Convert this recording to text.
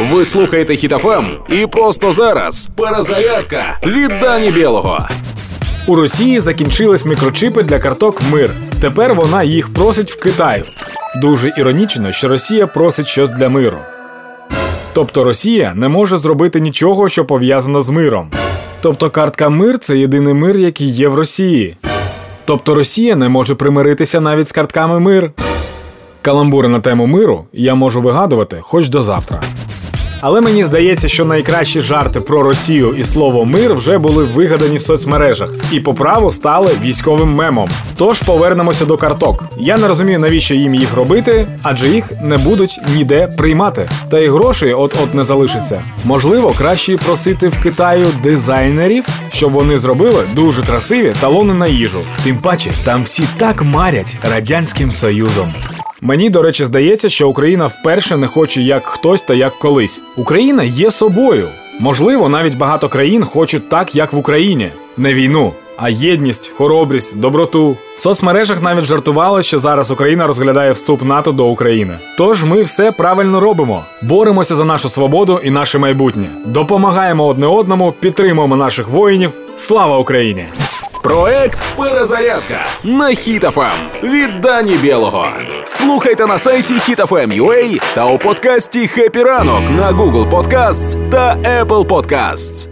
Ви слухаєте Хітофем і просто зараз перезарядка від Дані Білого. У Росії закінчились мікрочипи для карток Мир. Тепер вона їх просить в Китаю. Дуже іронічно, що Росія просить щось для миру. Тобто Росія не може зробити нічого, що пов'язано з миром. Тобто картка мир це єдиний мир, який є в Росії. Тобто Росія не може примиритися навіть з картками мир. Каламбури на тему миру я можу вигадувати хоч до завтра. Але мені здається, що найкращі жарти про Росію і слово мир вже були вигадані в соцмережах і по праву стали військовим мемом. Тож повернемося до карток. Я не розумію, навіщо їм їх робити, адже їх не будуть ніде приймати. Та й грошей от-от не залишиться. Можливо, краще просити в Китаю дизайнерів, щоб вони зробили дуже красиві талони на їжу. Тим паче, там всі так марять радянським союзом. Мені, до речі, здається, що Україна вперше не хоче як хтось та як колись. Україна є собою. Можливо, навіть багато країн хочуть так, як в Україні, не війну, а єдність, хоробрість, доброту. В соцмережах навіть жартували, що зараз Україна розглядає вступ НАТО до України. Тож ми все правильно робимо. Боремося за нашу свободу і наше майбутнє. Допомагаємо одне одному, підтримуємо наших воїнів. Слава Україні! Проект Перезарядка на Хітофем від Дані Білого. Слухайте на сайті HitFM.ua та у подкасті «Хеппі ранок» на Google Podcasts та Apple Podcasts.